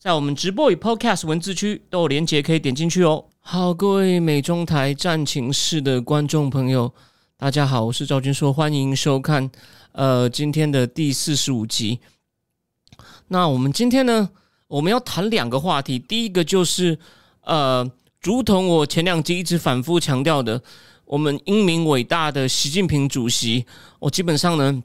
在我们直播与 Podcast 文字区都有连结，可以点进去哦。好，各位美中台战情室的观众朋友，大家好，我是赵军硕，欢迎收看呃今天的第四十五集。那我们今天呢，我们要谈两个话题。第一个就是呃，如同我前两集一直反复强调的，我们英明伟大的习近平主席，我基本上呢，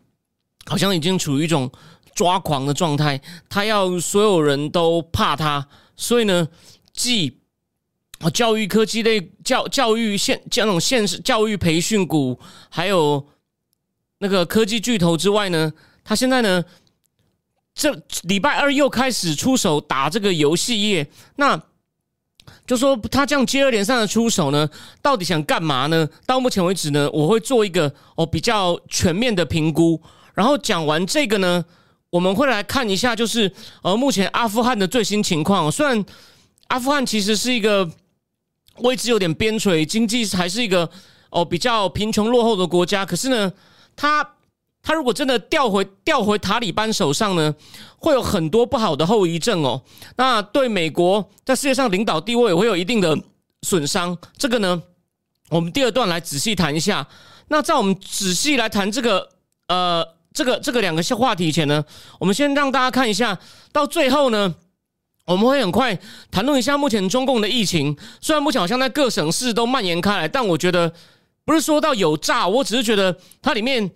好像已经处于一种抓狂的状态。他要所有人都怕他，所以呢，既教育科技类教教育现这种现实教育培训股，还有那个科技巨头之外呢，他现在呢。这礼拜二又开始出手打这个游戏业，那就说他这样接二连三的出手呢，到底想干嘛呢？到目前为止呢，我会做一个哦比较全面的评估。然后讲完这个呢，我们会来看一下，就是呃目前阿富汗的最新情况。虽然阿富汗其实是一个位置有点边陲，经济还是一个哦比较贫穷落后的国家，可是呢，它。他如果真的调回调回塔利班手上呢，会有很多不好的后遗症哦。那对美国在世界上领导地位也会有一定的损伤。这个呢，我们第二段来仔细谈一下。那在我们仔细来谈这个呃这个这个两个话题前呢，我们先让大家看一下。到最后呢，我们会很快谈论一下目前中共的疫情。虽然目前好像在各省市都蔓延开来，但我觉得不是说到有诈，我只是觉得它里面。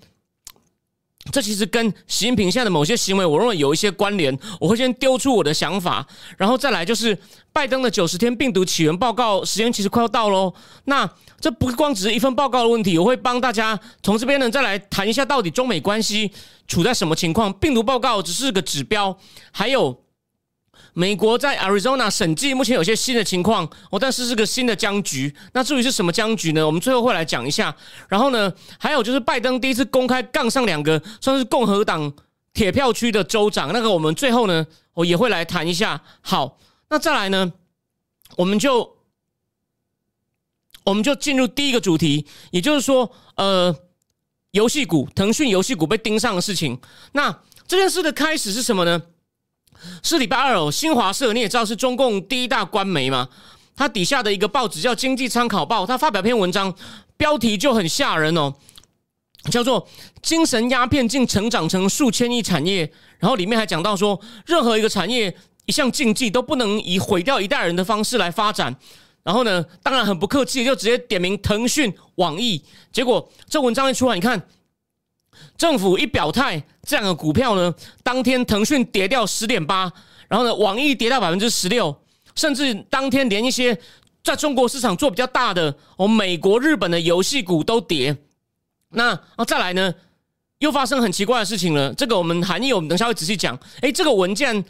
这其实跟习近平现在的某些行为，我认为有一些关联。我会先丢出我的想法，然后再来就是拜登的九十天病毒起源报告时间其实快要到喽。那这不光只是一份报告的问题，我会帮大家从这边呢再来谈一下，到底中美关系处在什么情况？病毒报告只是个指标，还有。美国在 Arizona 审计目前有些新的情况哦，但是是个新的僵局。那至于是什么僵局呢？我们最后会来讲一下。然后呢，还有就是拜登第一次公开杠上两个算是共和党铁票区的州长，那个我们最后呢，我也会来谈一下。好，那再来呢，我们就我们就进入第一个主题，也就是说，呃，游戏股腾讯游戏股被盯上的事情。那这件事的开始是什么呢？是礼拜二哦，新华社你也知道是中共第一大官媒嘛，它底下的一个报纸叫《经济参考报》，它发表篇文章，标题就很吓人哦，叫做“精神鸦片竟成长成数千亿产业”，然后里面还讲到说，任何一个产业一项禁忌都不能以毁掉一代人的方式来发展。然后呢，当然很不客气，就直接点名腾讯、网易。结果这文章一出来，你看。政府一表态，这两个股票呢，当天腾讯跌掉十点八，然后呢，网易跌到百分之十六，甚至当天连一些在中国市场做比较大的哦，美国、日本的游戏股都跌。那啊，再来呢，又发生很奇怪的事情了。这个我们含义我们等下会仔细讲。诶，这个文件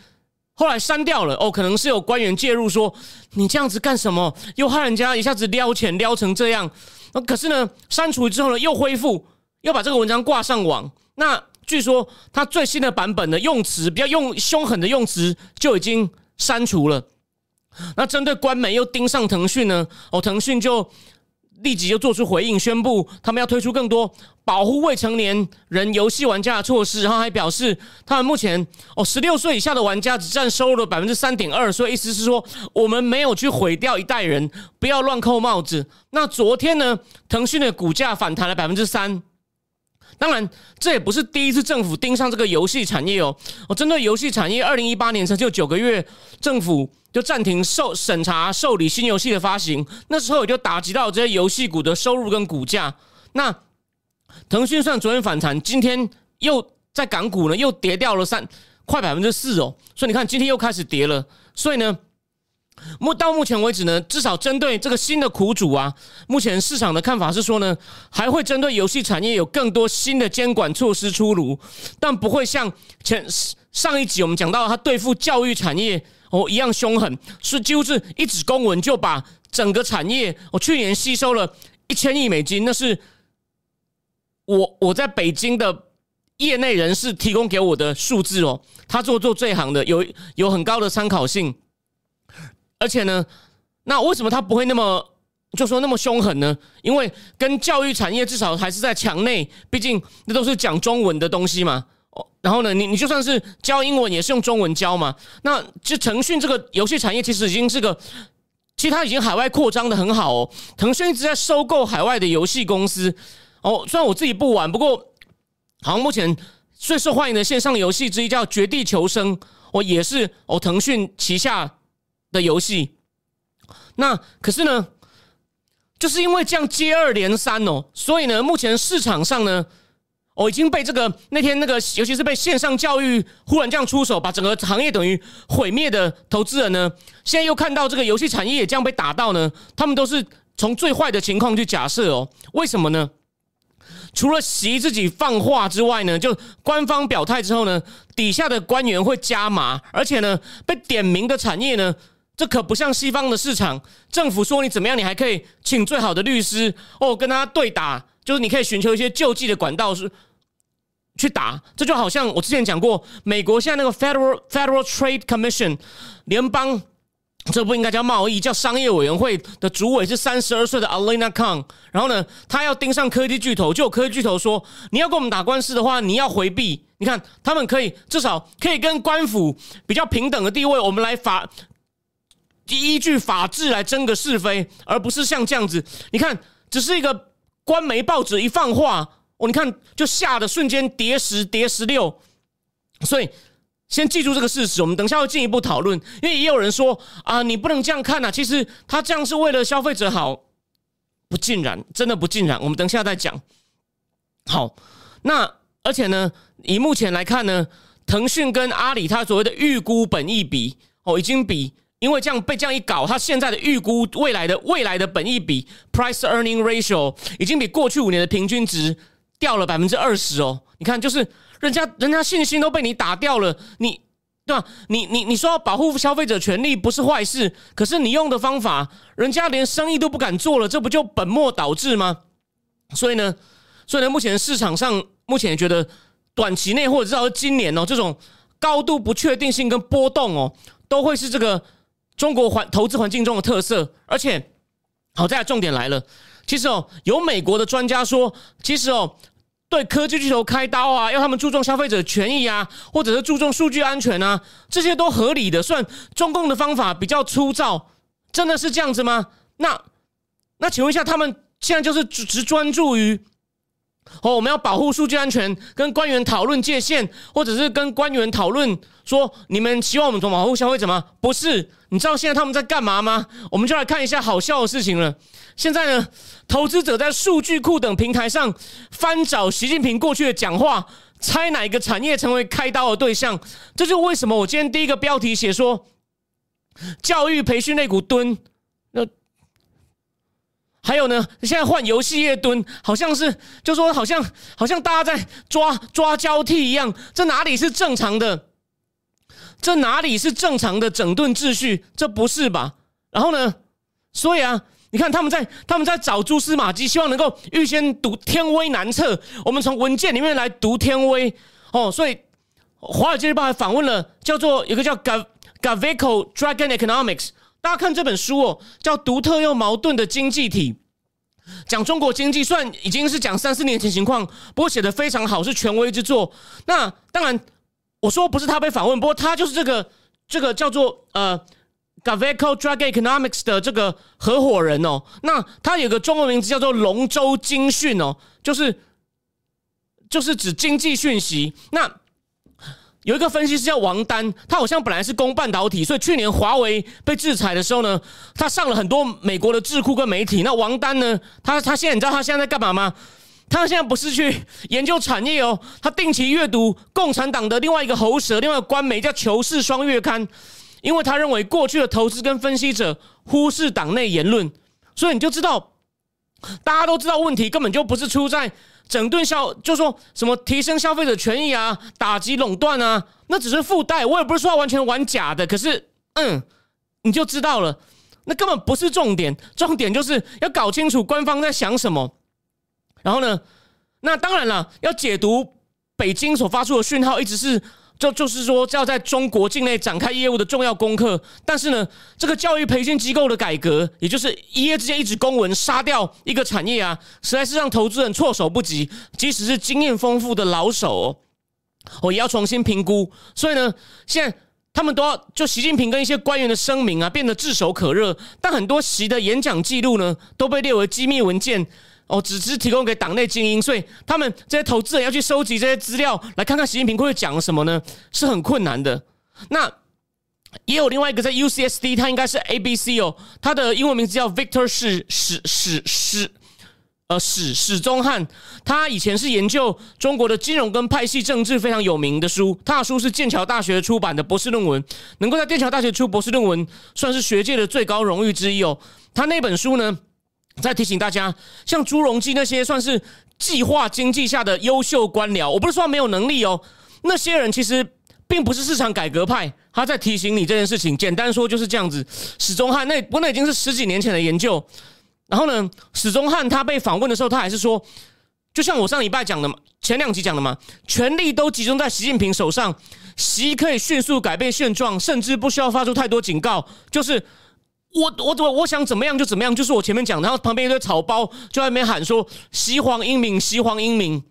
后来删掉了哦，可能是有官员介入说，你这样子干什么？又害人家一下子撩钱撩成这样。那可是呢，删除之后呢，又恢复。要把这个文章挂上网，那据说他最新的版本的用词比较用凶狠的用词就已经删除了。那针对官媒又盯上腾讯呢？哦，腾讯就立即就做出回应，宣布他们要推出更多保护未成年人游戏玩家的措施，然后还表示他们目前哦十六岁以下的玩家只占收入的百分之三点二，所以意思是说我们没有去毁掉一代人，不要乱扣帽子。那昨天呢，腾讯的股价反弹了百分之三。当然，这也不是第一次政府盯上这个游戏产业哦。哦，针对游戏产业，二零一八年才就九个月，政府就暂停受审查受理新游戏的发行，那时候也就打击到这些游戏股的收入跟股价。那腾讯算昨天反弹，今天又在港股呢又跌掉了三快百分之四哦。所以你看，今天又开始跌了。所以呢？目到目前为止呢，至少针对这个新的苦主啊，目前市场的看法是说呢，还会针对游戏产业有更多新的监管措施出炉，但不会像前上一集我们讲到他对付教育产业哦一样凶狠，是几乎是一纸公文就把整个产业，我去年吸收了一千亿美金，那是我我在北京的业内人士提供给我的数字哦。他做做这行的，有有很高的参考性。而且呢，那为什么他不会那么就说那么凶狠呢？因为跟教育产业至少还是在墙内，毕竟那都是讲中文的东西嘛。哦，然后呢，你你就算是教英文，也是用中文教嘛。那就腾讯这个游戏产业其实已经是个，其实它已经海外扩张的很好哦。腾讯一直在收购海外的游戏公司哦。虽然我自己不玩，不过好像目前最受欢迎的线上游戏之一叫《绝地求生》，哦，也是哦腾讯旗下。的游戏，那可是呢，就是因为这样接二连三哦，所以呢，目前市场上呢，哦已经被这个那天那个，尤其是被线上教育忽然这样出手，把整个行业等于毁灭的投资人呢，现在又看到这个游戏产业也这样被打到呢，他们都是从最坏的情况去假设哦，为什么呢？除了习自己放话之外呢，就官方表态之后呢，底下的官员会加码，而且呢，被点名的产业呢。这可不像西方的市场，政府说你怎么样，你还可以请最好的律师哦，跟他对打，就是你可以寻求一些救济的管道是去打。这就好像我之前讲过，美国现在那个 Federal Federal Trade Commission 联邦，这不应该叫贸易，叫商业委员会的主委是三十二岁的 Alina Kang。然后呢，他要盯上科技巨头，就有科技巨头说，你要跟我们打官司的话，你要回避。你看，他们可以至少可以跟官府比较平等的地位，我们来法。依据法治来争个是非，而不是像这样子。你看，只是一个官媒报纸一放话，哦，你看就吓得瞬间跌十跌十六。所以先记住这个事实，我们等下会进一步讨论。因为也有人说啊，你不能这样看呐，其实他这样是为了消费者好，不尽然，真的不尽然。我们等下再讲。好，那而且呢，以目前来看呢，腾讯跟阿里它所谓的预估本益比哦，已经比。因为这样被这样一搞，它现在的预估未来的未来的本益比 （price earning ratio） 已经比过去五年的平均值掉了百分之二十哦。你看，就是人家人家信心都被你打掉了，你对吧？你你你说要保护消费者权利不是坏事，可是你用的方法，人家连生意都不敢做了，这不就本末倒置吗？所以呢，所以呢，目前市场上目前觉得短期内或者至少今年哦，这种高度不确定性跟波动哦，都会是这个。中国环投资环境中的特色，而且好在重点来了。其实哦，有美国的专家说，其实哦，对科技巨头开刀啊，要他们注重消费者权益啊，或者是注重数据安全啊，这些都合理的。虽然中共的方法比较粗糙，真的是这样子吗？那那请问一下，他们现在就是只专注于？哦，我们要保护数据安全，跟官员讨论界限，或者是跟官员讨论说，你们希望我们怎么保护消费者吗？不是，你知道现在他们在干嘛吗？我们就来看一下好笑的事情了。现在呢，投资者在数据库等平台上翻找习近平过去的讲话，猜哪一个产业成为开刀的对象。这就为什么我今天第一个标题写说，教育培训类股蹲。还有呢，现在换游戏业蹲，好像是就说好像好像大家在抓抓交替一样，这哪里是正常的？这哪里是正常的整顿秩序？这不是吧？然后呢？所以啊，你看他们在他们在找蛛丝马迹，希望能够预先读天威难测。我们从文件里面来读天威哦。所以《华尔街日报》还访问了叫做有个叫 Gav Gavco Dragon Economics。大家看这本书哦，叫《独特又矛盾的经济体》，讲中国经济，算已经是讲三四年前情况，不过写的非常好，是权威之作。那当然，我说不是他被访问，不过他就是这个这个叫做呃 Gaveco Drag Economics 的这个合伙人哦。那他有个中文名字叫做龙舟经讯哦，就是就是指经济讯息。那有一个分析师叫王丹，他好像本来是攻半导体，所以去年华为被制裁的时候呢，他上了很多美国的智库跟媒体。那王丹呢，他他现在你知道他现在在干嘛吗？他现在不是去研究产业哦，他定期阅读共产党的另外一个喉舌，另外一个官媒叫《求是双月刊》，因为他认为过去的投资跟分析者忽视党内言论，所以你就知道，大家都知道问题根本就不是出在。整顿消就说什么提升消费者权益啊，打击垄断啊，那只是附带。我也不是说完全玩假的，可是嗯，你就知道了。那根本不是重点，重点就是要搞清楚官方在想什么。然后呢，那当然了，要解读北京所发出的讯号，一直是就就是说要在中国境内展开业务的重要功课。但是呢，这个教育培训机构的改革，也就是一夜之间一纸公文杀掉一个产业啊，实在是让投资人措手不及。即使是经验丰富的老手，哦，我也要重新评估。所以呢，现在。他们都要就习近平跟一些官员的声明啊，变得炙手可热。但很多习的演讲记录呢，都被列为机密文件哦，只是提供给党内精英。所以他们这些投资人要去收集这些资料，来看看习近平会讲什么呢？是很困难的。那也有另外一个在 UCSD，他应该是 ABC 哦，他的英文名字叫 Victor 史史史史。呃，史史宗汉，他以前是研究中国的金融跟派系政治非常有名的书，他的书是剑桥大学出版的博士论文，能够在剑桥大学出博士论文，算是学界的最高荣誉之一哦。他那本书呢，再提醒大家，像朱镕基那些算是计划经济下的优秀官僚，我不是说没有能力哦，那些人其实并不是市场改革派，他在提醒你这件事情。简单说就是这样子，史宗汉那不那已经是十几年前的研究。然后呢，史宗汉他被访问的时候，他还是说，就像我上礼拜讲的嘛，前两集讲的嘛，权力都集中在习近平手上，习可以迅速改变现状，甚至不需要发出太多警告，就是我我我我想怎么样就怎么样，就是我前面讲，然后旁边一堆草包就在那边喊说“西皇英明，西皇英明”，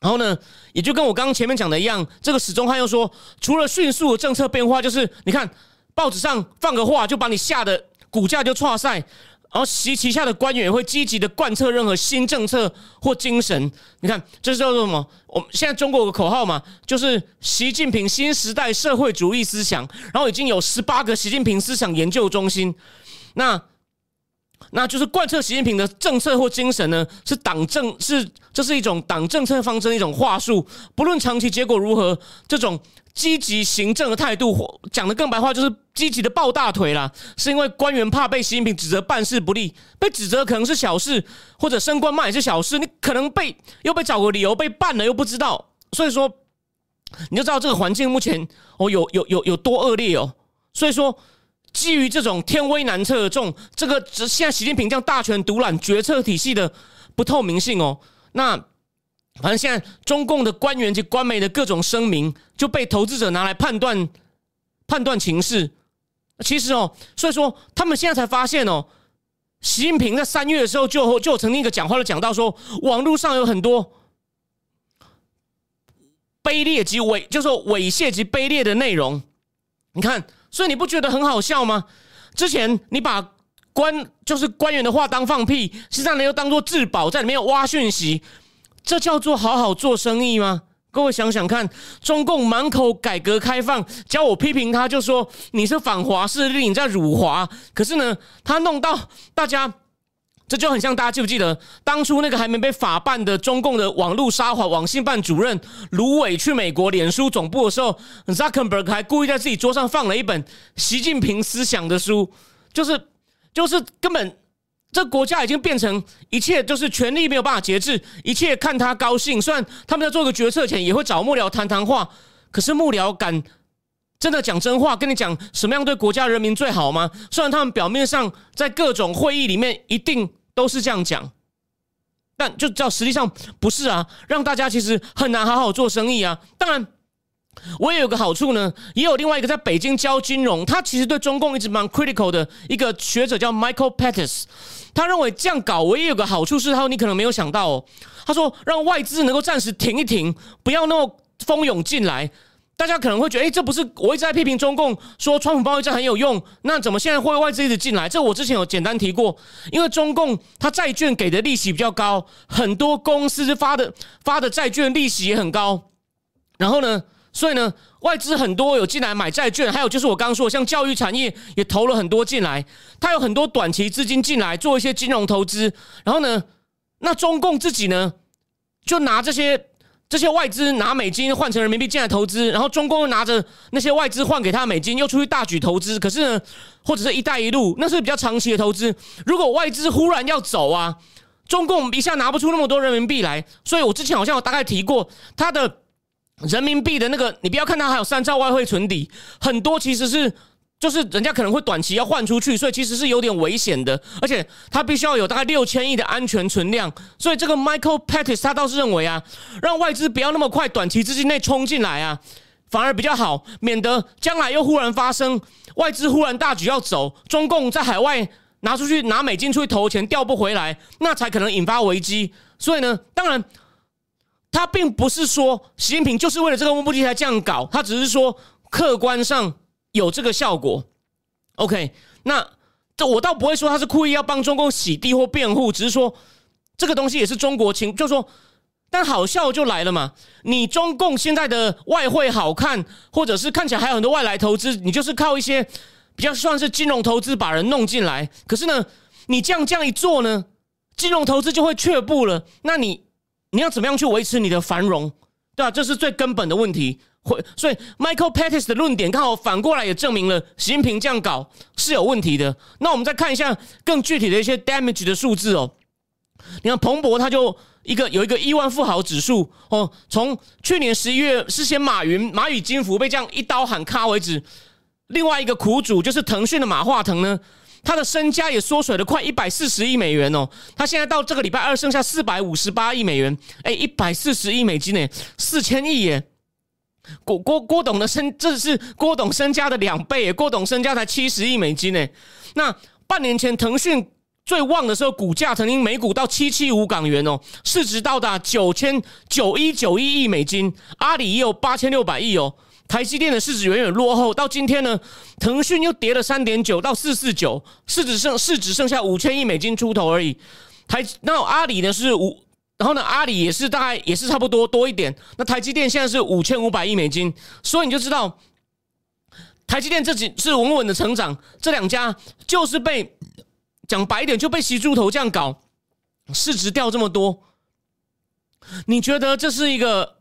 然后呢，也就跟我刚刚前面讲的一样，这个史宗汉又说，除了迅速的政策变化，就是你看报纸上放个话，就把你吓得股价就挫赛。然后习旗下的官员会积极的贯彻任何新政策或精神。你看，这是叫做什么？我们现在中国有个口号嘛，就是习近平新时代社会主义思想。然后已经有十八个习近平思想研究中心。那那就是贯彻习近平的政策或精神呢？是党政是这是一种党政策方针一种话术。不论长期结果如何，这种。积极行政的态度，讲的更白话，就是积极的抱大腿啦。是因为官员怕被习近平指责办事不力，被指责可能是小事，或者升官骂也是小事，你可能被又被找个理由被办了又不知道，所以说你就知道这个环境目前哦有有有有多恶劣哦。所以说基于这种天威难测，这种这个现在习近平这样大权独揽决策体系的不透明性哦，那。反正现在中共的官员及官媒的各种声明就被投资者拿来判断判断情势。其实哦，所以说他们现在才发现哦，习近平在三月的时候就就曾经一个讲话就讲到说，网络上有很多卑劣及猥，就是猥亵及卑劣的内容。你看，所以你不觉得很好笑吗？之前你把官就是官员的话当放屁，实际上你又当做自保，在里面挖讯息。这叫做好好做生意吗？各位想想看，中共满口改革开放，叫我批评他，就说你是反华势力，你在辱华。可是呢，他弄到大家，这就很像大家记不记得当初那个还没被法办的中共的网络沙皇网信办主任卢伟去美国脸书总部的时候，Zuckerberg 还故意在自己桌上放了一本习近平思想的书，就是就是根本。这国家已经变成一切就是权力没有办法节制，一切看他高兴。虽然他们在做个决策前也会找幕僚谈谈话，可是幕僚敢真的讲真话跟你讲什么样对国家人民最好吗？虽然他们表面上在各种会议里面一定都是这样讲，但就叫实际上不是啊，让大家其实很难好好做生意啊。当然。我也有个好处呢，也有另外一个在北京教金融，他其实对中共一直蛮 critical 的一个学者叫 Michael Pettis，他认为这样搞我也有个好处是，他说你可能没有想到哦，他说让外资能够暂时停一停，不要那么蜂拥进来。大家可能会觉得，哎，这不是我一直在批评中共说川普贸易战很有用，那怎么现在会外资一直进来？这我之前有简单提过，因为中共它债券给的利息比较高，很多公司发的发的债券利息也很高，然后呢？所以呢，外资很多有进来买债券，还有就是我刚刚说，像教育产业也投了很多进来，它有很多短期资金进来做一些金融投资。然后呢，那中共自己呢，就拿这些这些外资拿美金换成人民币进来投资，然后中共又拿着那些外资换给他美金，又出去大举投资。可是呢，或者是一带一路，那是比较长期的投资。如果外资忽然要走啊，中共一下拿不出那么多人民币来。所以我之前好像有大概提过他的。人民币的那个，你不要看它还有三兆外汇存底，很多其实是就是人家可能会短期要换出去，所以其实是有点危险的，而且他必须要有大概六千亿的安全存量，所以这个 Michael Pettis 他倒是认为啊，让外资不要那么快短期资金内冲进来啊，反而比较好，免得将来又忽然发生外资忽然大举要走，中共在海外拿出去拿美金出去投钱调不回来，那才可能引发危机。所以呢，当然他并不是说习近平就是为了这个目的才这样搞，他只是说客观上。有这个效果，OK，那这我倒不会说他是故意要帮中共洗地或辩护，只是说这个东西也是中国情，就说，但好笑就来了嘛，你中共现在的外汇好看，或者是看起来还有很多外来投资，你就是靠一些比较算是金融投资把人弄进来，可是呢，你这样这样一做呢，金融投资就会却步了，那你你要怎么样去维持你的繁荣，对啊？这是最根本的问题。会，所以 Michael Pettis 的论点刚好反过来也证明了习近平这样搞是有问题的。那我们再看一下更具体的一些 damage 的数字哦。你看彭博他就一个有一个亿万富豪指数哦，从去年十一月是先马云、马宇金服被这样一刀喊咔为止，另外一个苦主就是腾讯的马化腾呢，他的身家也缩水了快一百四十亿美元哦。他现在到这个礼拜二剩下四百五十八亿美元，哎，一百四十亿美金呢，四千亿耶。郭郭郭董的身，这是郭董身家的两倍耶，郭董身家才七十亿美金呢。那半年前腾讯最旺的时候，股价曾经每股到七七五港元哦，市值到达九千九一九一亿美金。阿里也有八千六百亿哦，台积电的市值远远落后。到今天呢，腾讯又跌了三点九到四四九，市值剩市值剩下五千亿美金出头而已。台那阿里呢是五。然后呢，阿里也是大概也是差不多多一点。那台积电现在是五千五百亿美金，所以你就知道台积电这几是稳稳的成长。这两家就是被讲白一点，就被吸猪头这样搞，市值掉这么多。你觉得这是一个，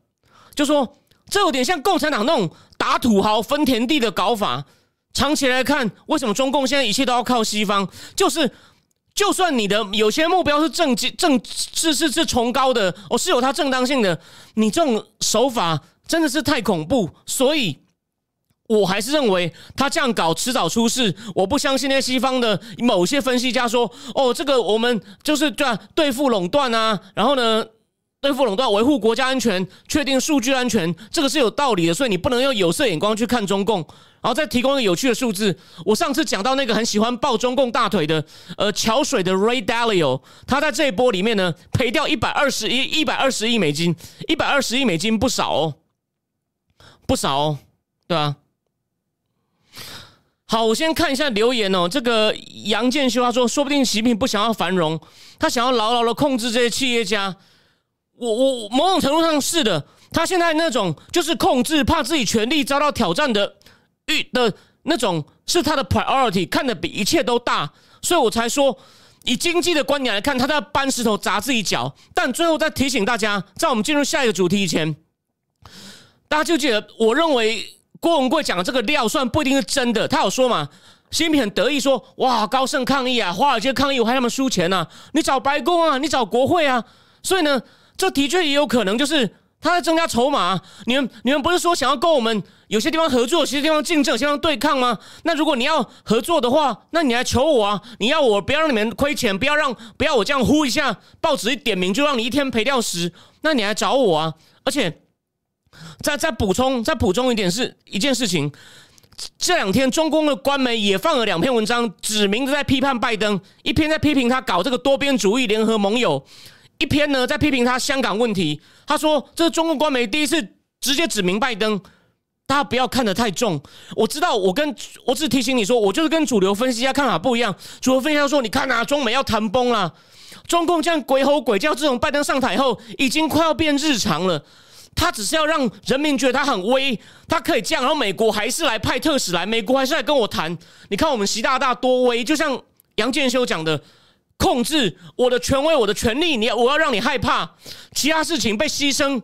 就说这有点像共产党那种打土豪分田地的搞法。长期来看，为什么中共现在一切都要靠西方？就是。就算你的有些目标是正正是是是崇高的，哦，是有它正当性的，你这种手法真的是太恐怖，所以我还是认为他这样搞迟早出事。我不相信那些西方的某些分析家说，哦，这个我们就是对对付垄断啊，然后呢？对付垄断、维护国家安全、确定数据安全，这个是有道理的。所以你不能用有色眼光去看中共。然后再提供一个有趣的数字，我上次讲到那个很喜欢抱中共大腿的，呃，桥水的 Ray Dalio，他在这一波里面呢赔掉一百二十亿、一百二十亿美金，一百二十亿美金不少哦，不少哦，对啊。好，我先看一下留言哦。这个杨建修他说，说不定习近平不想要繁荣，他想要牢牢的控制这些企业家。我我某种程度上是的，他现在那种就是控制，怕自己权力遭到挑战的欲的那种，是他的 priority，看得比一切都大，所以我才说，以经济的观点来看，他在搬石头砸自己脚。但最后再提醒大家，在我们进入下一个主题以前，大家就记得，我认为郭文贵讲的这个料算不一定是真的。他有说嘛，习近平很得意说，哇，高盛抗议啊，华尔街抗议，我害他们输钱呐，你找白宫啊，你找国会啊，所以呢。这的确也有可能，就是他在增加筹码。你们你们不是说想要跟我们有些地方合作，有些地方竞争，有些地方对抗吗？那如果你要合作的话，那你来求我啊！你要我不要让你们亏钱，不要让不要我这样呼一下报纸一点名就让你一天赔掉十，那你来找我啊！而且再再补充再补充一点是一件事情，这两天中共的官媒也放了两篇文章，指明在批判拜登，一篇在批评他搞这个多边主义联合盟友。一篇呢，在批评他香港问题。他说：“这是中共官媒第一次直接指明拜登，大家不要看得太重。我知道，我跟我只提醒你说，我就是跟主流分析家看法不一样。主流分析家说，你看啊，中美要谈崩了，中共这样鬼吼鬼叫，这种拜登上台后已经快要变日常了。他只是要让人民觉得他很威，他可以这样，然后美国还是来派特使来，美国还是来跟我谈。你看我们习大大多威，就像杨建修讲的。”控制我的权威，我的权利，你我要让你害怕，其他事情被牺牲，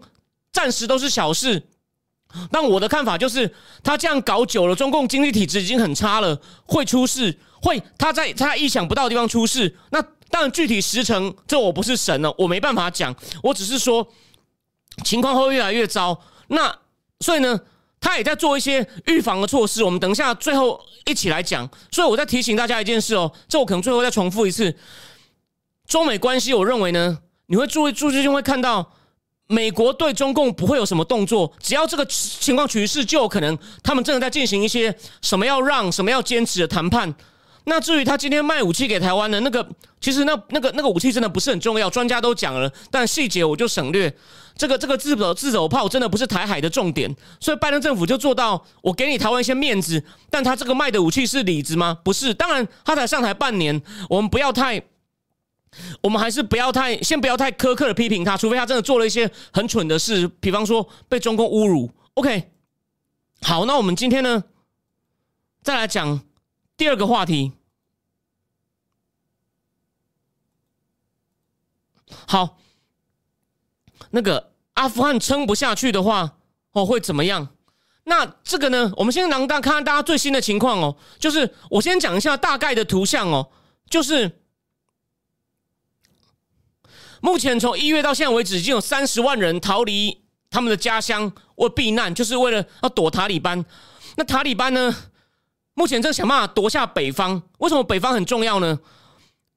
暂时都是小事。但我的看法就是，他这样搞久了，中共经济体制已经很差了，会出事，会他在他意想不到的地方出事。那当然具体时程，这我不是神了，我没办法讲。我只是说，情况会越来越糟。那所以呢，他也在做一些预防的措施。我们等一下最后一起来讲。所以我再提醒大家一件事哦，这我可能最后再重复一次。中美关系，我认为呢，你会注意注意就会看到，美国对中共不会有什么动作，只要这个情况趋势，就有可能他们真的在进行一些什么要让、什么要坚持的谈判。那至于他今天卖武器给台湾的那个，其实那那个那个武器真的不是很重要，专家都讲了，但细节我就省略。这个这个自走自走炮真的不是台海的重点，所以拜登政府就做到，我给你台湾一些面子，但他这个卖的武器是里子吗？不是，当然他才上台半年，我们不要太，我们还是不要太，先不要太苛刻的批评他，除非他真的做了一些很蠢的事，比方说被中共侮辱。OK，好，那我们今天呢，再来讲。第二个话题，好，那个阿富汗撑不下去的话，哦，会怎么样？那这个呢？我们先让大家看看大家最新的情况哦。就是我先讲一下大概的图像哦。就是目前从一月到现在为止，已经有三十万人逃离他们的家乡或避难，就是为了要躲塔利班。那塔利班呢？目前正想办法夺下北方，为什么北方很重要呢？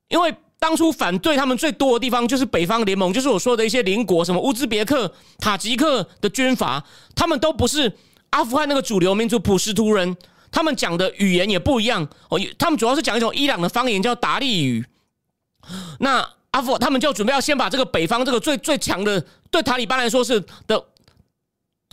因为当初反对他们最多的地方就是北方联盟，就是我说的一些邻国，什么乌兹别克、塔吉克的军阀，他们都不是阿富汗那个主流民族普什图人，他们讲的语言也不一样哦，他们主要是讲一种伊朗的方言叫达利语。那阿富他们就准备要先把这个北方这个最最强的，对塔利班来说是的。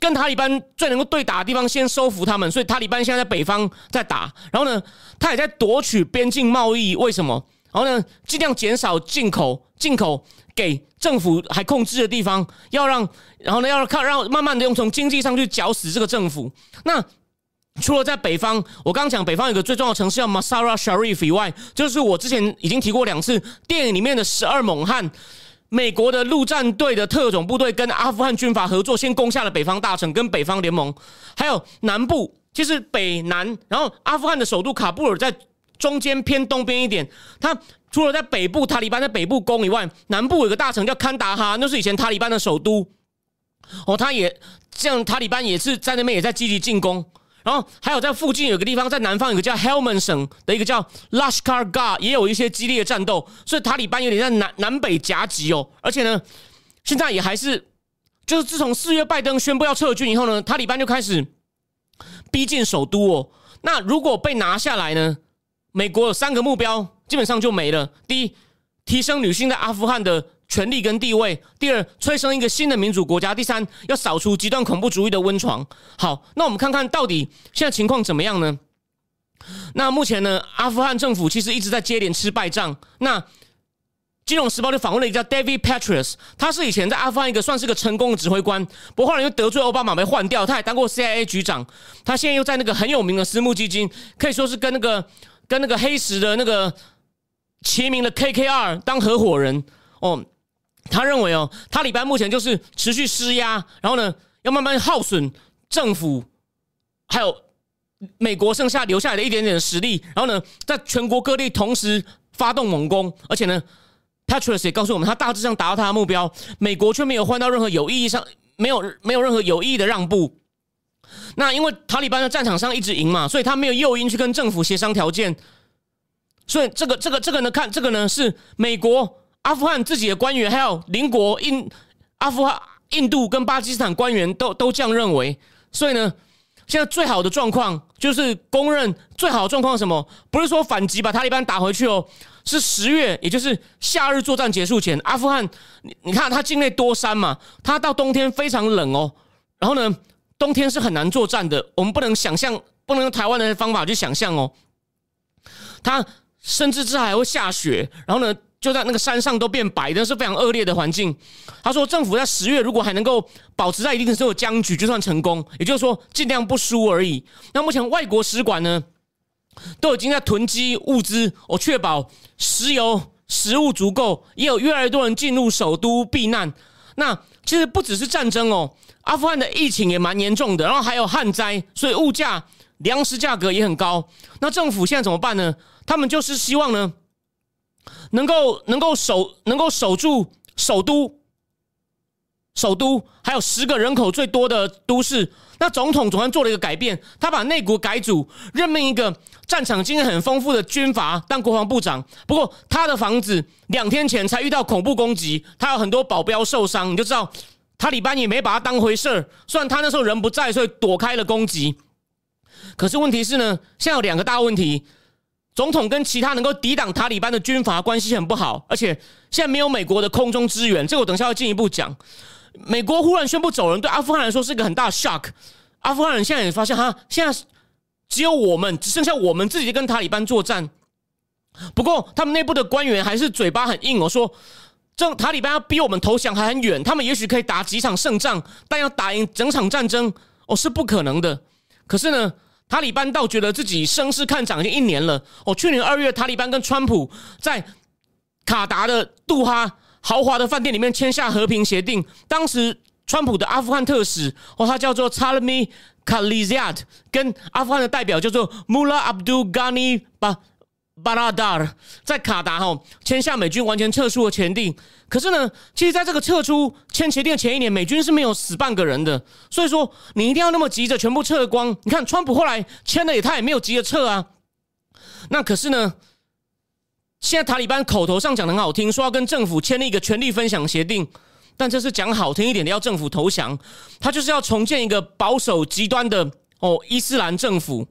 跟塔利班最能够对打的地方，先收服他们。所以塔利班现在在北方在打，然后呢，他也在夺取边境贸易。为什么？然后呢，尽量减少进口，进口给政府还控制的地方，要让，然后呢，要靠，让慢慢的用从经济上去绞死这个政府。那除了在北方，我刚刚讲北方有个最重要的城市叫 Masara Sharif 以外，就是我之前已经提过两次，电影里面的十二猛汉。美国的陆战队的特种部队跟阿富汗军阀合作，先攻下了北方大城，跟北方联盟，还有南部，就是北南。然后阿富汗的首都卡布尔在中间偏东边一点。他除了在北部塔利班在北部攻以外，南部有个大城叫堪达哈，那是以前塔利班的首都。哦，他也这样，塔利班也是在那边也在积极进攻。然后还有在附近有个地方，在南方有个叫 Helmand 省的一个叫 Lashkar Gah，也有一些激烈的战斗，所以塔利班有点在南南北夹击哦。而且呢，现在也还是，就是自从四月拜登宣布要撤军以后呢，塔利班就开始逼近首都哦。那如果被拿下来呢，美国有三个目标，基本上就没了。第一，提升女性在阿富汗的。权力跟地位，第二催生一个新的民主国家，第三要扫除极端恐怖主义的温床。好，那我们看看到底现在情况怎么样呢？那目前呢，阿富汗政府其实一直在接连吃败仗。那《金融时报》就访问了一个叫 David Petraeus，他是以前在阿富汗一个算是个成功的指挥官，不过后来又得罪奥巴马被换掉。他也当过 CIA 局长，他现在又在那个很有名的私募基金，可以说是跟那个跟那个黑石的那个齐名的 KKR 当合伙人哦。他认为哦，塔利班目前就是持续施压，然后呢，要慢慢耗损政府，还有美国剩下留下来的一点点的实力，然后呢，在全国各地同时发动猛攻，而且呢，Patrice 也告诉我们，他大致上达到他的目标，美国却没有换到任何有意义上没有没有任何有意义的让步。那因为塔利班在战场上一直赢嘛，所以他没有诱因去跟政府协商条件，所以这个这个这个呢，看这个呢是美国。阿富汗自己的官员，还有邻国印阿富汗、印度跟巴基斯坦官员都都这样认为。所以呢，现在最好的状况就是公认最好的状况什么？不是说反击把塔利班打回去哦，是十月，也就是夏日作战结束前，阿富汗你你看它境内多山嘛，它到冬天非常冷哦。然后呢，冬天是很难作战的，我们不能想象，不能用台湾的方法去想象哦。它甚至之还会下雪，然后呢？就在那个山上都变白，那是非常恶劣的环境。他说，政府在十月如果还能够保持在一定的时候僵局，就算成功，也就是说尽量不输而已。那目前外国使馆呢，都已经在囤积物资，我确保石油、食物足够，也有越来越多人进入首都避难。那其实不只是战争哦，阿富汗的疫情也蛮严重的，然后还有旱灾，所以物价、粮食价格也很高。那政府现在怎么办呢？他们就是希望呢。能够能够守能够守住首都首都，还有十个人口最多的都市。那总统总算做了一个改变，他把内阁改组，任命一个战场经验很丰富的军阀当国防部长。不过他的房子两天前才遇到恐怖攻击，他有很多保镖受伤，你就知道塔里班也没把他当回事儿。虽然他那时候人不在，所以躲开了攻击。可是问题是呢，现在有两个大问题。总统跟其他能够抵挡塔利班的军阀关系很不好，而且现在没有美国的空中支援，这个我等下要进一步讲。美国忽然宣布走人，对阿富汗来说是一个很大的 shock。阿富汗人现在也发现，哈，现在只有我们，只剩下我们自己跟塔利班作战。不过他们内部的官员还是嘴巴很硬，我说这塔利班要逼我们投降还很远，他们也许可以打几场胜仗，但要打赢整场战争，哦，是不可能的。可是呢？塔利班倒觉得自己声势看涨已经一年了。哦，去年二月，塔利班跟川普在卡达的杜哈豪华的饭店里面签下和平协定。当时，川普的阿富汗特使，哦，他叫做查勒米卡利扎特跟阿富汗的代表叫做 Mullah Abdul Ghani 巴巴拉达尔，在卡达哈签下美军完全撤出的签订。可是呢，其实在这个撤出签协定的前一年，美军是没有死半个人的。所以说，你一定要那么急着全部撤光？你看，川普后来签了也，他也没有急着撤啊。那可是呢，现在塔利班口头上讲的很好听，说要跟政府签立一个权力分享协定，但这是讲好听一点的，要政府投降，他就是要重建一个保守极端的哦伊斯兰政府。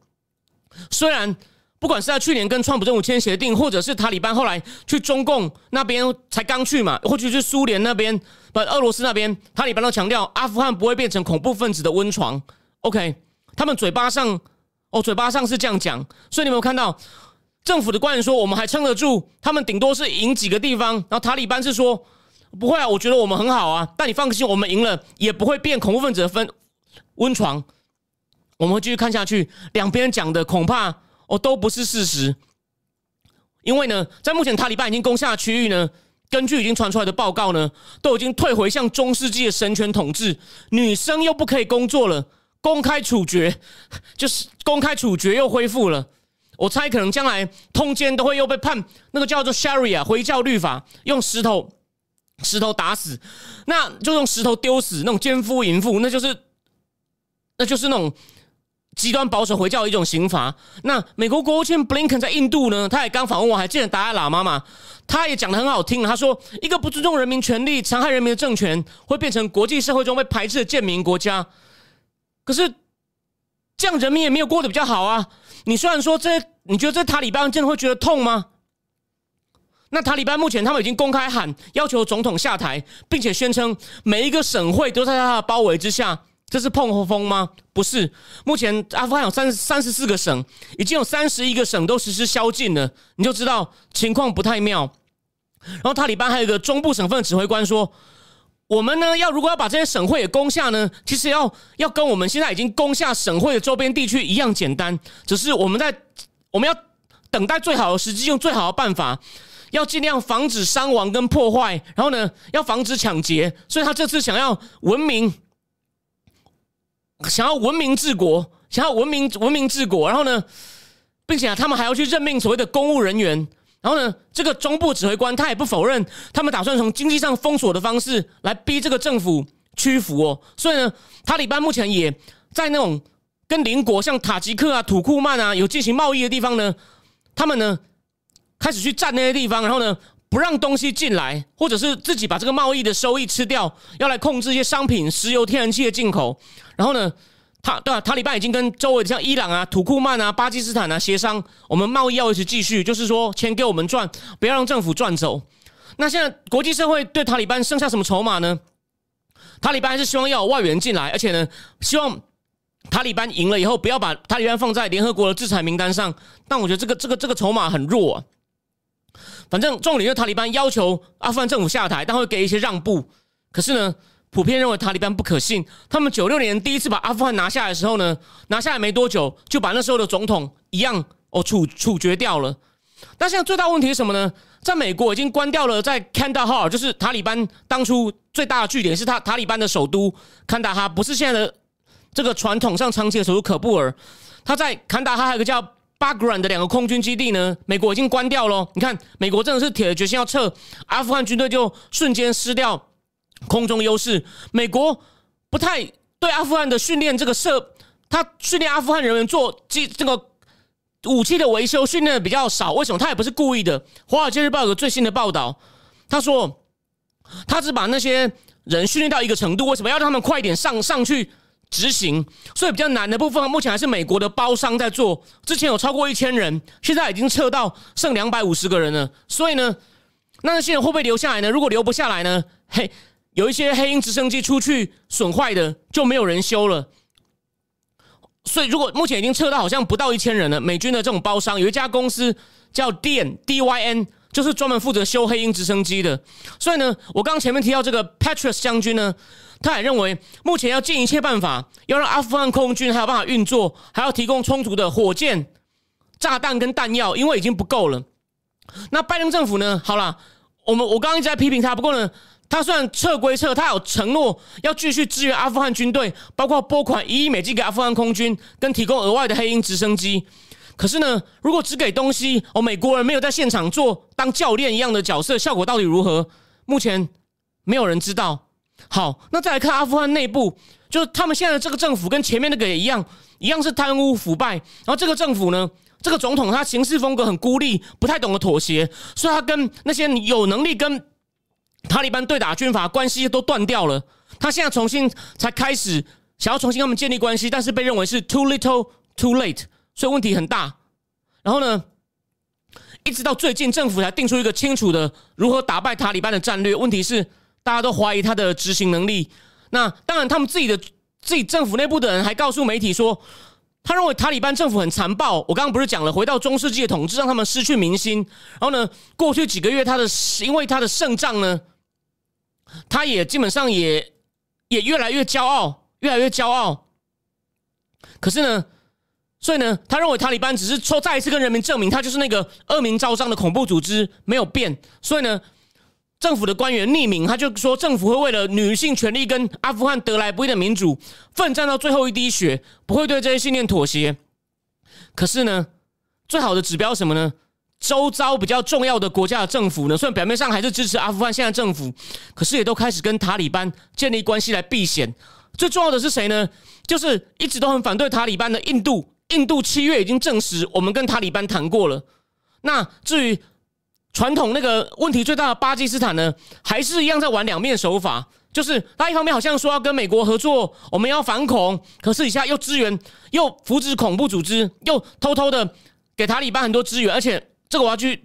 虽然。不管是在去年跟川普政府签协定，或者是塔利班后来去中共那边才刚去嘛，或者是苏联那边、不俄罗斯那边，塔利班都强调阿富汗不会变成恐怖分子的温床。OK，他们嘴巴上哦，嘴巴上是这样讲，所以你有没有看到政府的官员说我们还撑得住？他们顶多是赢几个地方，然后塔利班是说不会啊，我觉得我们很好啊，但你放心，我们赢了也不会变恐怖分子的分温床。我们会继续看下去，两边讲的恐怕。哦，都不是事实，因为呢，在目前塔利班已经攻下的区域呢，根据已经传出来的报告呢，都已经退回向中世纪的神权统治，女生又不可以工作了，公开处决，就是公开处决又恢复了。我猜可能将来通奸都会又被判那个叫做 Sharia 回教律法，用石头石头打死，那就用石头丢死那种奸夫淫妇，那就是那就是那种。极端保守回教的一种刑罚。那美国国务卿布林肯在印度呢？他也刚访问我，还见了达赖喇嘛嘛？他也讲的很好听。他说，一个不尊重人民权利、残害人民的政权，会变成国际社会中被排斥的贱民国家。可是这样人民也没有过得比较好啊！你虽然说这，你觉得这塔利班真的会觉得痛吗？那塔利班目前他们已经公开喊要求总统下台，并且宣称每一个省会都在他的包围之下。这是碰风吗？不是。目前阿富汗有三三十四个省，已经有三十一个省都实施宵禁了，你就知道情况不太妙。然后塔利班还有一个中部省份的指挥官说：“我们呢，要如果要把这些省会也攻下呢，其实要要跟我们现在已经攻下省会的周边地区一样简单，只是我们在我们要等待最好的时机，用最好的办法，要尽量防止伤亡跟破坏，然后呢，要防止抢劫。所以他这次想要文明。”想要文明治国，想要文明文明治国，然后呢，并且，他们还要去任命所谓的公务人员，然后呢，这个中部指挥官他也不否认，他们打算从经济上封锁的方式来逼这个政府屈服哦。所以呢，塔利班目前也在那种跟邻国像塔吉克啊、土库曼啊有进行贸易的地方呢，他们呢开始去占那些地方，然后呢。不让东西进来，或者是自己把这个贸易的收益吃掉，要来控制一些商品、石油、天然气的进口。然后呢，他对啊，塔利班已经跟周围的像伊朗啊、土库曼啊、巴基斯坦啊协商，我们贸易要一直继续，就是说钱给我们赚，不要让政府赚走。那现在国际社会对塔利班剩下什么筹码呢？塔利班还是希望要有外援进来，而且呢，希望塔利班赢了以后不要把塔利班放在联合国的制裁名单上。但我觉得这个这个这个筹码很弱。反正重点是塔利班要求阿富汗政府下台，但会给一些让步。可是呢，普遍认为塔利班不可信。他们九六年第一次把阿富汗拿下来的时候呢，拿下来没多久就把那时候的总统一样哦处处决掉了。但现在最大问题是什么呢？在美国已经关掉了在坎大哈，就是塔利班当初最大的据点，是他塔利班的首都坎大哈，不是现在的这个传统上长期的首都可布尔。他在坎大哈还有个叫。巴格兰的两个空军基地呢，美国已经关掉了。你看，美国真的是铁了决心要撤，阿富汗军队就瞬间失掉空中优势，美国不太对阿富汗的训练这个设，他训练阿富汗人员做机这个武器的维修训练的比较少。为什么？他也不是故意的。《华尔街日报》有个最新的报道，他说他只把那些人训练到一个程度，为什么要让他们快点上上去执行？所以比较难的部分，目前还是美国的包商在做。之前有超过一千人，现在已经撤到剩两百五十个人了。所以呢，那些人会不会留下来呢？如果留不下来呢？嘿。有一些黑鹰直升机出去损坏的，就没有人修了。所以，如果目前已经撤到好像不到一千人了，美军的这种包商有一家公司叫电 DYN，就是专门负责修黑鹰直升机的。所以呢，我刚前面提到这个 Patrice 将军呢，他也认为目前要尽一切办法，要让阿富汗空军还有办法运作，还要提供充足的火箭、炸弹跟弹药，因为已经不够了。那拜登政府呢？好了，我们我刚刚一直在批评他，不过呢。他虽然撤归撤，他有承诺要继续支援阿富汗军队，包括拨款一亿美金给阿富汗空军，跟提供额外的黑鹰直升机。可是呢，如果只给东西，哦，美国人没有在现场做当教练一样的角色，效果到底如何？目前没有人知道。好，那再来看阿富汗内部，就是他们现在的这个政府跟前面那个也一样，一样是贪污腐败。然后这个政府呢，这个总统他行事风格很孤立，不太懂得妥协，所以他跟那些有能力跟。塔利班对打军阀关系都断掉了，他现在重新才开始想要重新跟他们建立关系，但是被认为是 too little too late，所以问题很大。然后呢，一直到最近政府才定出一个清楚的如何打败塔利班的战略。问题是大家都怀疑他的执行能力。那当然，他们自己的自己政府内部的人还告诉媒体说，他认为塔利班政府很残暴。我刚刚不是讲了，回到中世纪的统治让他们失去民心。然后呢，过去几个月他的因为他的胜仗呢。他也基本上也也越来越骄傲，越来越骄傲。可是呢，所以呢，他认为塔利班只是说再一次跟人民证明，他就是那个恶名昭彰的恐怖组织，没有变。所以呢，政府的官员匿名，他就说政府会为了女性权利跟阿富汗得来不易的民主，奋战到最后一滴血，不会对这些信念妥协。可是呢，最好的指标什么呢？周遭比较重要的国家的政府呢，虽然表面上还是支持阿富汗现在政府，可是也都开始跟塔利班建立关系来避险。最重要的是谁呢？就是一直都很反对塔利班的印度。印度七月已经证实，我们跟塔利班谈过了。那至于传统那个问题最大的巴基斯坦呢，还是一样在玩两面手法，就是他一方面好像说要跟美国合作，我们要反恐，可是以下又支援又扶持恐怖组织，又偷偷的给塔利班很多资源，而且。这个我要去，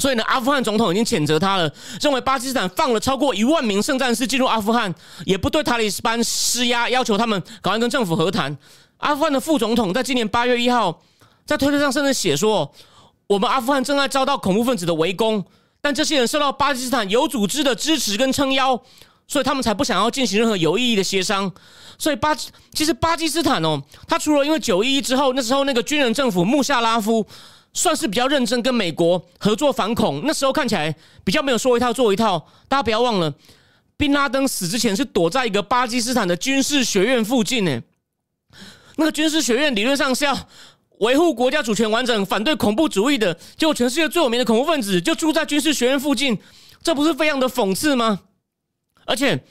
所以呢，阿富汗总统已经谴责他了，认为巴基斯坦放了超过一万名圣战士进入阿富汗，也不对塔利班施压，要求他们赶快跟政府和谈。阿富汗的副总统在今年八月一号在推特上甚至写说：“我们阿富汗正在遭到恐怖分子的围攻，但这些人受到巴基斯坦有组织的支持跟撑腰，所以他们才不想要进行任何有意义的协商。所以巴其实巴基斯坦哦，他除了因为九一一之后那时候那个军人政府穆夏拉夫。”算是比较认真跟美国合作反恐，那时候看起来比较没有说一套做一套。大家不要忘了，宾拉登死之前是躲在一个巴基斯坦的军事学院附近呢。那个军事学院理论上是要维护国家主权完整、反对恐怖主义的，结果全世界最有名的恐怖分子就住在军事学院附近，这不是非常的讽刺吗？而且，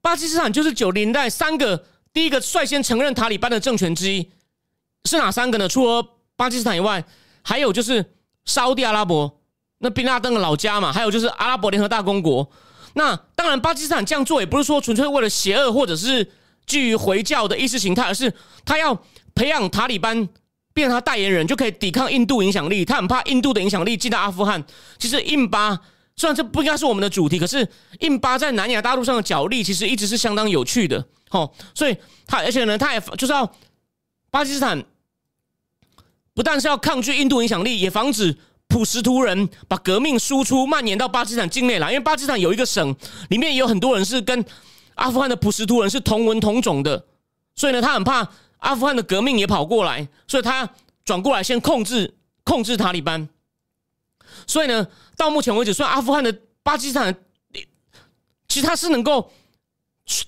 巴基斯坦就是九零代三个第一个率先承认塔利班的政权之一，是哪三个呢？除了巴基斯坦以外。还有就是沙地阿拉伯，那宾拉登的老家嘛，还有就是阿拉伯联合大公国。那当然，巴基斯坦这样做也不是说纯粹为了邪恶或者是基于回教的意识形态，而是他要培养塔利班，变成他代言人，就可以抵抗印度影响力。他很怕印度的影响力进到阿富汗。其实印巴虽然这不应该是我们的主题，可是印巴在南亚大陆上的角力其实一直是相当有趣的。哦，所以他而且呢，他也就是要巴基斯坦。不但是要抗拒印度影响力，也防止普什图人把革命输出蔓延到巴基斯坦境内来。因为巴基斯坦有一个省，里面有很多人是跟阿富汗的普什图人是同文同种的，所以呢，他很怕阿富汗的革命也跑过来，所以他转过来先控制控制塔利班。所以呢，到目前为止，虽然阿富汗的巴基斯坦其实他是能够。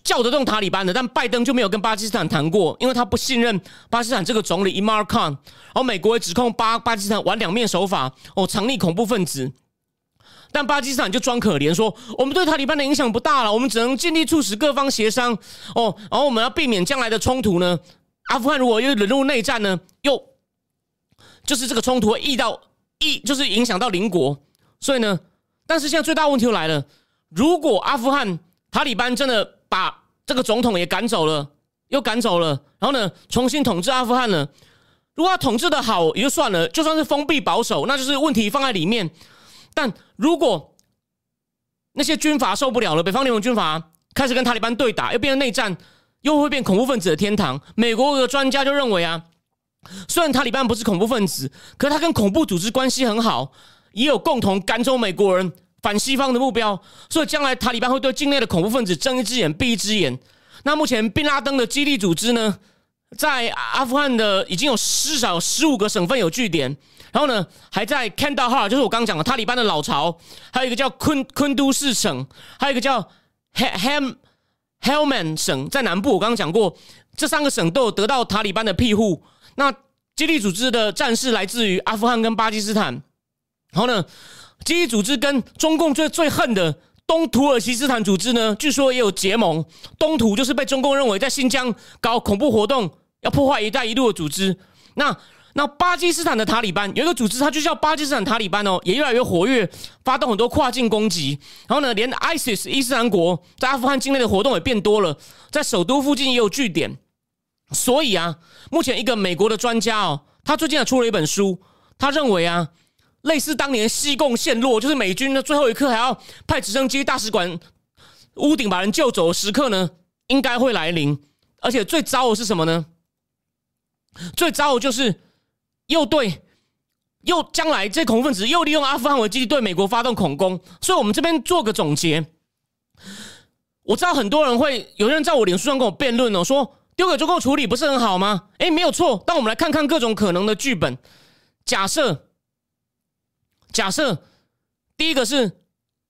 叫得动塔利班的，但拜登就没有跟巴基斯坦谈过，因为他不信任巴基斯坦这个总理伊马尔·康。然后美国也指控巴巴基斯坦玩两面手法，哦，藏匿恐怖分子。但巴基斯坦就装可怜，说我们对塔利班的影响不大了，我们只能尽力促使各方协商哦，然后我们要避免将来的冲突呢。阿富汗如果又沦入内战呢，又就是这个冲突会溢到溢，就是影响到邻国，所以呢，但是现在最大问题又来了，如果阿富汗塔利班真的把这个总统也赶走了，又赶走了，然后呢，重新统治阿富汗了。如果他统治的好也就算了，就算是封闭保守，那就是问题放在里面。但如果那些军阀受不了了，北方联盟军阀开始跟塔利班对打，又变成内战，又会变恐怖分子的天堂。美国的专家就认为啊，虽然塔利班不是恐怖分子，可他跟恐怖组织关系很好，也有共同赶走美国人反西方的目标，所以将来塔利班会对境内的恐怖分子睁一只眼闭一只眼。那目前宾拉登的基地组织呢？在阿富汗的已经有至少十五个省份有据点，然后呢，还在 Kandahar，就是我刚刚讲的塔利班的老巢，还有一个叫昆昆都士省，还有一个叫 Ham Helman 省，在南部。我刚刚讲过，这三个省都有得到塔利班的庇护。那基地组织的战士来自于阿富汗跟巴基斯坦，然后呢，基地组织跟中共最最恨的东土耳其斯坦组织呢，据说也有结盟。东土就是被中共认为在新疆搞恐怖活动。要破坏“一带一路”的组织，那那巴基斯坦的塔利班有一个组织，它就叫巴基斯坦塔利班哦，也越来越活跃，发动很多跨境攻击。然后呢，连 ISIS 伊斯兰国在阿富汗境内的活动也变多了，在首都附近也有据点。所以啊，目前一个美国的专家哦，他最近也出了一本书，他认为啊，类似当年西贡陷落，就是美军的最后一刻还要派直升机大使馆屋顶把人救走的时刻呢，应该会来临。而且最糟的是什么呢？最糟的就是又对又将来这恐怖分子又利用阿富汗为基地对美国发动恐攻，所以我们这边做个总结。我知道很多人会有人在我脸书上跟我辩论哦，说丢给中共处理不是很好吗？哎，没有错。但我们来看看各种可能的剧本。假设假设第一个是，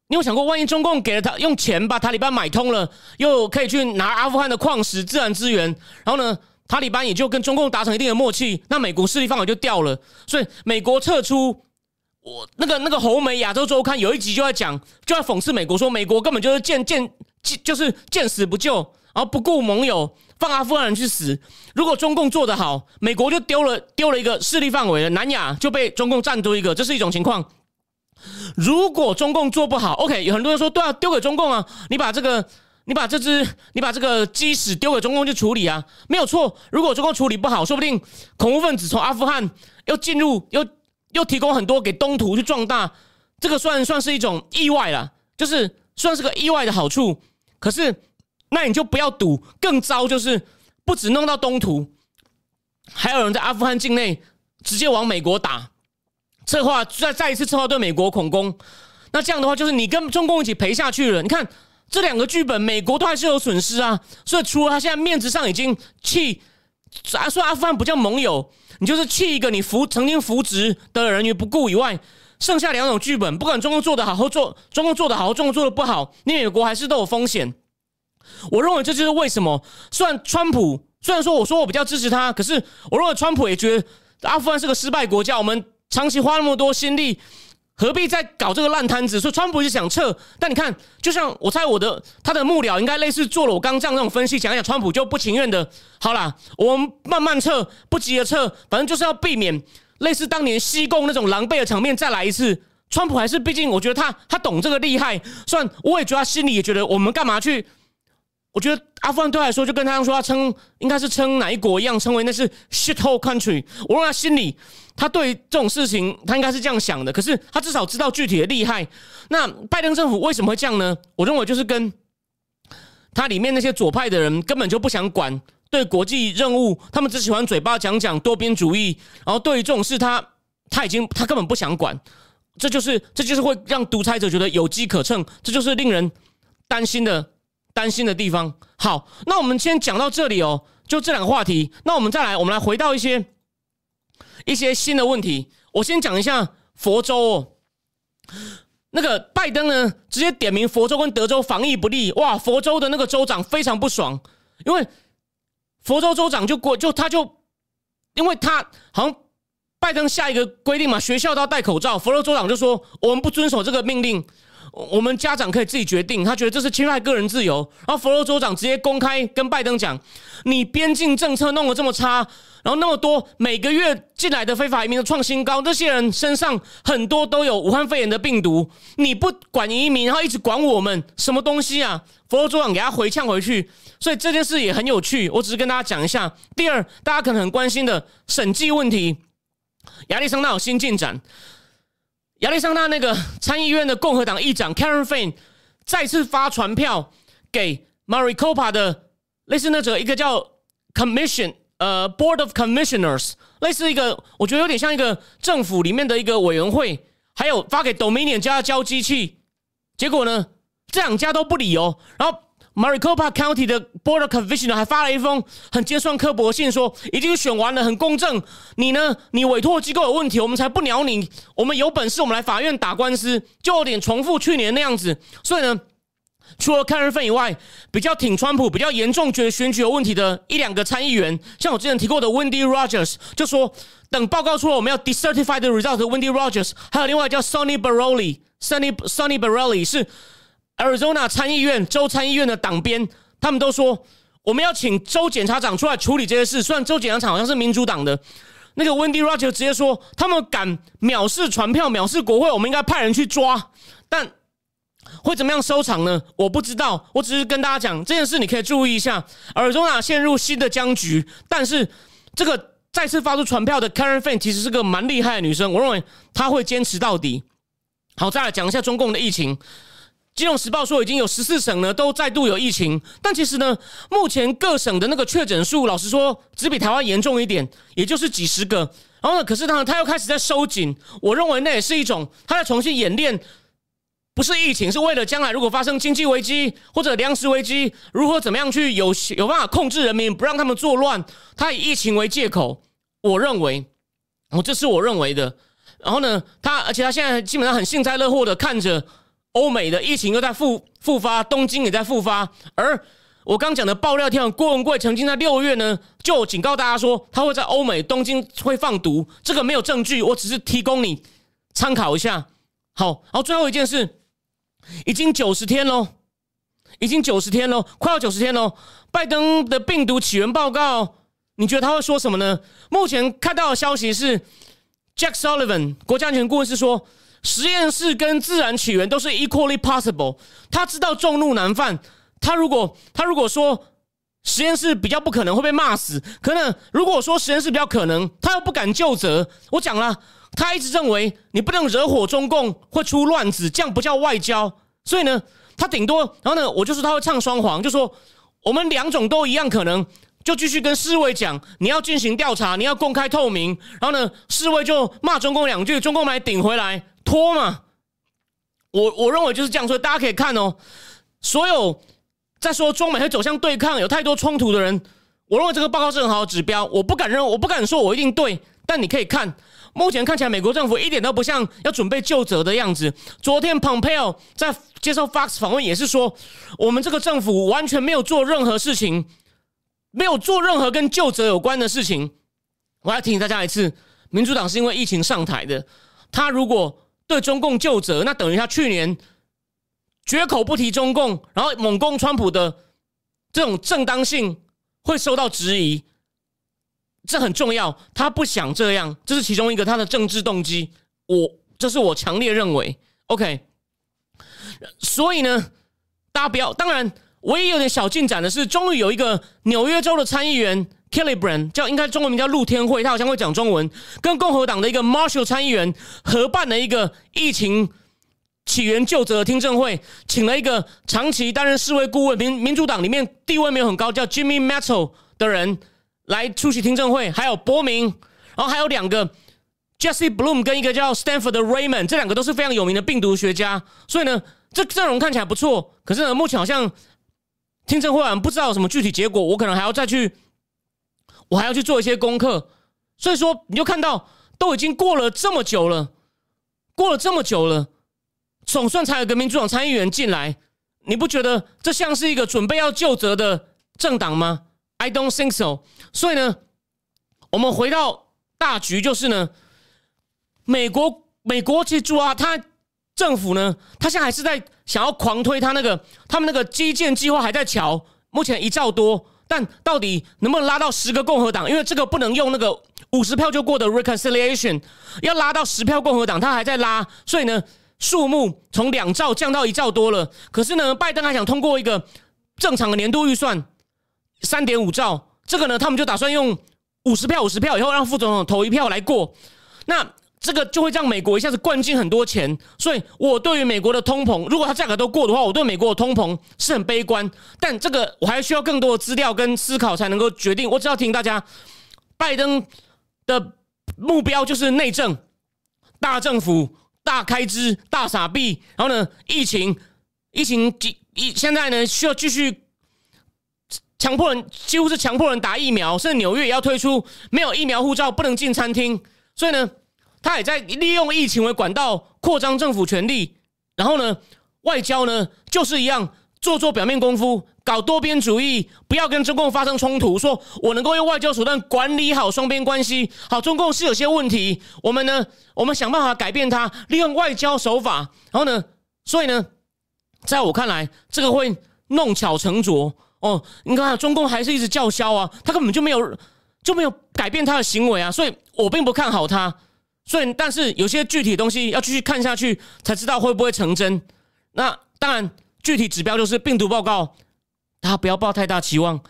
你有想过，万一中共给了他用钱把塔利班买通了，又可以去拿阿富汗的矿石、自然资源，然后呢？塔利班也就跟中共达成一定的默契，那美国势力范围就掉了。所以美国撤出，我那个那个红媒亚洲周刊有一集就在讲，就在讽刺美国说，美国根本就是见见就是见死不救，然后不顾盟友，放阿富汗人去死。如果中共做得好，美国就丢了丢了一个势力范围了，南亚就被中共占多一个，这是一种情况。如果中共做不好，OK，有很多人说，对啊，丢给中共啊，你把这个。你把这只，你把这个鸡屎丢给中共去处理啊，没有错。如果中共处理不好，说不定恐怖分子从阿富汗又进入，又又提供很多给东土去壮大，这个算算是一种意外了，就是算是个意外的好处。可是那你就不要赌，更糟就是不止弄到东土，还有人在阿富汗境内直接往美国打，策划再再一次策划对美国恐攻。那这样的话，就是你跟中共一起赔下去了。你看。这两个剧本，美国都还是有损失啊，所以除了他现在面子上已经弃，啊，说阿富汗不叫盟友，你就是弃一个你扶曾经扶植的人于不顾以外，剩下两种剧本，不管中共做的好或做中共做的好，中共做的不好，你美国还是都有风险。我认为这就是为什么，虽然川普虽然说我说我比较支持他，可是我认为川普也觉得阿富汗是个失败国家，我们长期花那么多心力。何必再搞这个烂摊子？所以川普是想撤，但你看，就像我猜我的他的幕僚应该类似做了我刚这样那种分析，讲一讲川普就不情愿的。好啦，我们慢慢撤，不急着撤，反正就是要避免类似当年西贡那种狼狈的场面再来一次。川普还是毕竟，我觉得他他懂这个厉害，虽然我也觉得他心里也觉得我们干嘛去？我觉得阿富汗对他来说就跟他说他称应该是称哪一国一样，称为那是 shithole country。我让他心里。他对这种事情，他应该是这样想的。可是他至少知道具体的厉害。那拜登政府为什么会这样呢？我认为就是跟他里面那些左派的人根本就不想管对国际任务，他们只喜欢嘴巴讲讲多边主义。然后对于这种事，他他已经他根本不想管。这就是这就是会让独裁者觉得有机可乘。这就是令人担心的担心的地方。好，那我们先讲到这里哦，就这两个话题。那我们再来，我们来回到一些。一些新的问题，我先讲一下佛州哦。那个拜登呢，直接点名佛州跟德州防疫不力，哇！佛州的那个州长非常不爽，因为佛州州长就过就他就，因为他好像。拜登下一个规定嘛，学校都要戴口罩。佛州州长就说，我们不遵守这个命令。我们家长可以自己决定，他觉得这是侵害个人自由。然后佛罗州长直接公开跟拜登讲：“你边境政策弄得这么差，然后那么多每个月进来的非法移民的创新高，这些人身上很多都有武汉肺炎的病毒。你不管移民，然后一直管我们，什么东西啊？”佛罗州长给他回呛回去，所以这件事也很有趣。我只是跟大家讲一下。第二，大家可能很关心的审计问题，亚利桑那有新进展。亚利桑那那个参议院的共和党议长 Karen Fann 再次发传票给 Maricopa 的类似那种一个叫 Commission 呃 Board of Commissioners 类似一个我觉得有点像一个政府里面的一个委员会，还有发给 Dominion 家交机器，结果呢这两家都不理哦，然后。Maricopa County 的 Board of Commissioner 还发了一封很尖酸刻薄的信，说已经选完了，很公正。你呢？你委托机构有问题，我们才不鸟你。我们有本事，我们来法院打官司，就有点重复去年那样子。所以呢，除了看日份以外，比较挺川普、比较严重觉得选举有问题的一两个参议员，像我之前提过的 Wendy Rogers，就说等报告出了，我们要 decertify the result。Wendy Rogers，还有另外叫 Sonny Baroli，Sonny Sonny Baroli 是。Arizona 参议院州参议院的党鞭，他们都说我们要请州检察长出来处理这些事。虽然州检察长好像是民主党的，那个 Wendy Roger 直接说他们敢藐视传票、藐视国会，我们应该派人去抓。但会怎么样收场呢？我不知道。我只是跟大家讲这件事，你可以注意一下。Arizona 陷入新的僵局，但是这个再次发出传票的 Karen Fan 其实是个蛮厉害的女生，我认为她会坚持到底。好，再来讲一下中共的疫情。金融时报说，已经有十四省呢都再度有疫情，但其实呢，目前各省的那个确诊数，老实说，只比台湾严重一点，也就是几十个。然后呢，可是他他又开始在收紧，我认为那也是一种他在重新演练，不是疫情，是为了将来如果发生经济危机或者粮食危机，如何怎么样去有有办法控制人民，不让他们作乱。他以疫情为借口，我认为，我这是我认为的。然后呢，他而且他现在基本上很幸灾乐祸的看着。欧美的疫情又在复复发，东京也在复发。而我刚讲的爆料跳郭文贵曾经在六月呢，就警告大家说他会在欧美东京会放毒。这个没有证据，我只是提供你参考一下。好，然后最后一件事，已经九十天喽，已经九十天喽，快要九十天喽。拜登的病毒起源报告，你觉得他会说什么呢？目前看到的消息是，Jack Sullivan 国家安全顾问是说。实验室跟自然起源都是 equally possible。他知道众怒难犯，他如果他如果说实验室比较不可能会被骂死，可能如果说实验室比较可能，他又不敢就责。我讲了，他一直认为你不能惹火中共会出乱子，这样不叫外交。所以呢，他顶多然后呢，我就说他会唱双簧，就说我们两种都一样可能，就继续跟侍卫讲，你要进行调查，你要公开透明。然后呢，侍卫就骂中共两句，中共来顶回来。拖嘛，我我认为就是这样，所以大家可以看哦。所有在说中美会走向对抗、有太多冲突的人，我认为这个报告是很好的指标。我不敢认，我不敢说我一定对，但你可以看，目前看起来美国政府一点都不像要准备就责的样子。昨天 Pompeo 在接受 Fox 访问也是说，我们这个政府完全没有做任何事情，没有做任何跟就责有关的事情。我要提醒大家一次，民主党是因为疫情上台的，他如果。对中共就责，那等于他去年绝口不提中共，然后猛攻川普的这种正当性会受到质疑，这很重要。他不想这样，这是其中一个他的政治动机。我这是我强烈认为。OK，所以呢，大家不要。当然，唯一有点小进展的是，终于有一个纽约州的参议员。Kelly Brand 叫应该中文名叫陆天惠，他好像会讲中文，跟共和党的一个 Marshall 参议员合办了一个疫情起源就责听证会，请了一个长期担任世卫顾问、民民主党里面地位没有很高叫 Jimmy Metal 的人来出席听证会，还有伯明，然后还有两个 Jesse Bloom 跟一个叫 Stanford 的 Raymond，这两个都是非常有名的病毒学家，所以呢，这阵容看起来不错。可是呢，目前好像听证会完不知道有什么具体结果，我可能还要再去。我还要去做一些功课，所以说你就看到都已经过了这么久了，过了这么久了，总算才有个民主党参议员进来，你不觉得这像是一个准备要就责的政党吗？I don't think so。所以呢，我们回到大局，就是呢，美国美国记住啊，他政府呢，他现在还是在想要狂推他那个他们那个基建计划还在瞧，目前一兆多，但到底能不能拉到十个共和党？因为这个不能用那个五十票就过的 reconciliation，要拉到十票共和党，他还在拉，所以呢，数目从两兆降到一兆多了。可是呢，拜登还想通过一个正常的年度预算三点五兆，这个呢，他们就打算用五十票五十票以后让副总统投一票来过，那。这个就会让美国一下子灌进很多钱，所以我对于美国的通膨，如果它价格都过的话，我对美国的通膨是很悲观。但这个我还需要更多的资料跟思考才能够决定。我只要提醒大家，拜登的目标就是内政、大政府、大开支、大傻逼。然后呢，疫情、疫情、疫现在呢需要继续强迫人，几乎是强迫人打疫苗，甚至纽约也要推出没有疫苗护照不能进餐厅。所以呢。他也在利用疫情为管道扩张政府权力，然后呢，外交呢就是一样做做表面功夫，搞多边主义，不要跟中共发生冲突。说我能够用外交手段管理好双边关系，好，中共是有些问题，我们呢，我们想办法改变它，利用外交手法。然后呢，所以呢，在我看来，这个会弄巧成拙哦。你看，中共还是一直叫嚣啊，他根本就没有就没有改变他的行为啊，所以我并不看好他。所以，但是有些具体东西要继续看下去，才知道会不会成真。那当然，具体指标就是病毒报告，大家不要抱太大期望，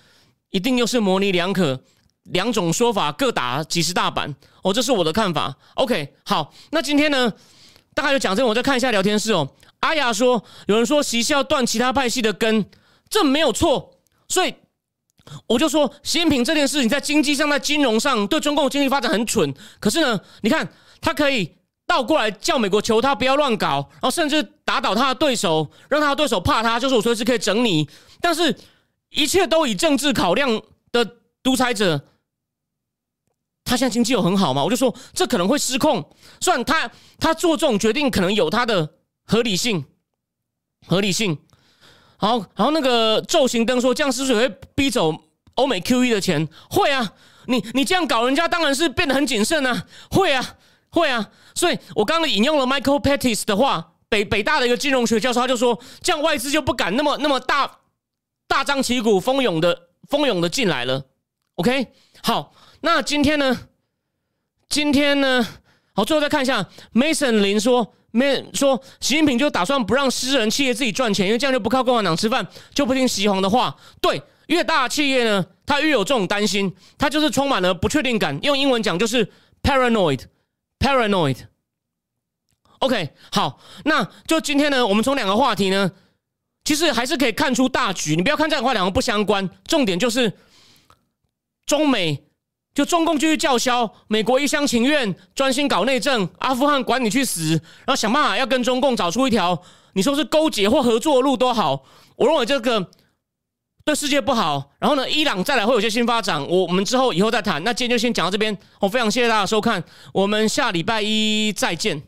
一定又是模棱两可，两种说法各打几十大板。哦，这是我的看法。OK，好，那今天呢，大概就讲这个，我再看一下聊天室哦。阿雅说，有人说习是要断其他派系的根，这没有错。所以我就说，习近平这件事情在经济上、在金融上对中共经济发展很蠢。可是呢，你看。他可以倒过来叫美国求他不要乱搞，然后甚至打倒他的对手，让他的对手怕他，就是我随时可以整你。但是，一切都以政治考量的独裁者，他现在经济有很好吗？我就说这可能会失控。虽然他他做这种决定可能有他的合理性，合理性。好，然后那个昼行灯说，这样是不是会逼走欧美 QE 的钱？会啊，你你这样搞，人家当然是变得很谨慎啊，会啊。会啊，所以我刚刚引用了 Michael Pettis 的话，北北大的一个金融学教授，他就说，这样外资就不敢那么那么大大张旗鼓、蜂拥的蜂拥的进来了。OK，好，那今天呢？今天呢？好，最后再看一下 Mason 林说，没说习近平就打算不让私人企业自己赚钱，因为这样就不靠共产党吃饭，就不听习皇的话。对，越大企业呢，他越有这种担心，他就是充满了不确定感。用英文讲就是 paranoid。Paranoid，OK，好，那就今天呢，我们从两个话题呢，其实还是可以看出大局。你不要看这两个话两个不相关，重点就是中美就中共继续叫嚣，美国一厢情愿，专心搞内政，阿富汗管你去死，然后想办法要跟中共找出一条你说是勾结或合作的路都好。我认为这个。对世界不好，然后呢？伊朗再来会有些新发展，我我们之后以后再谈。那今天就先讲到这边，我非常谢谢大家收看，我们下礼拜一再见。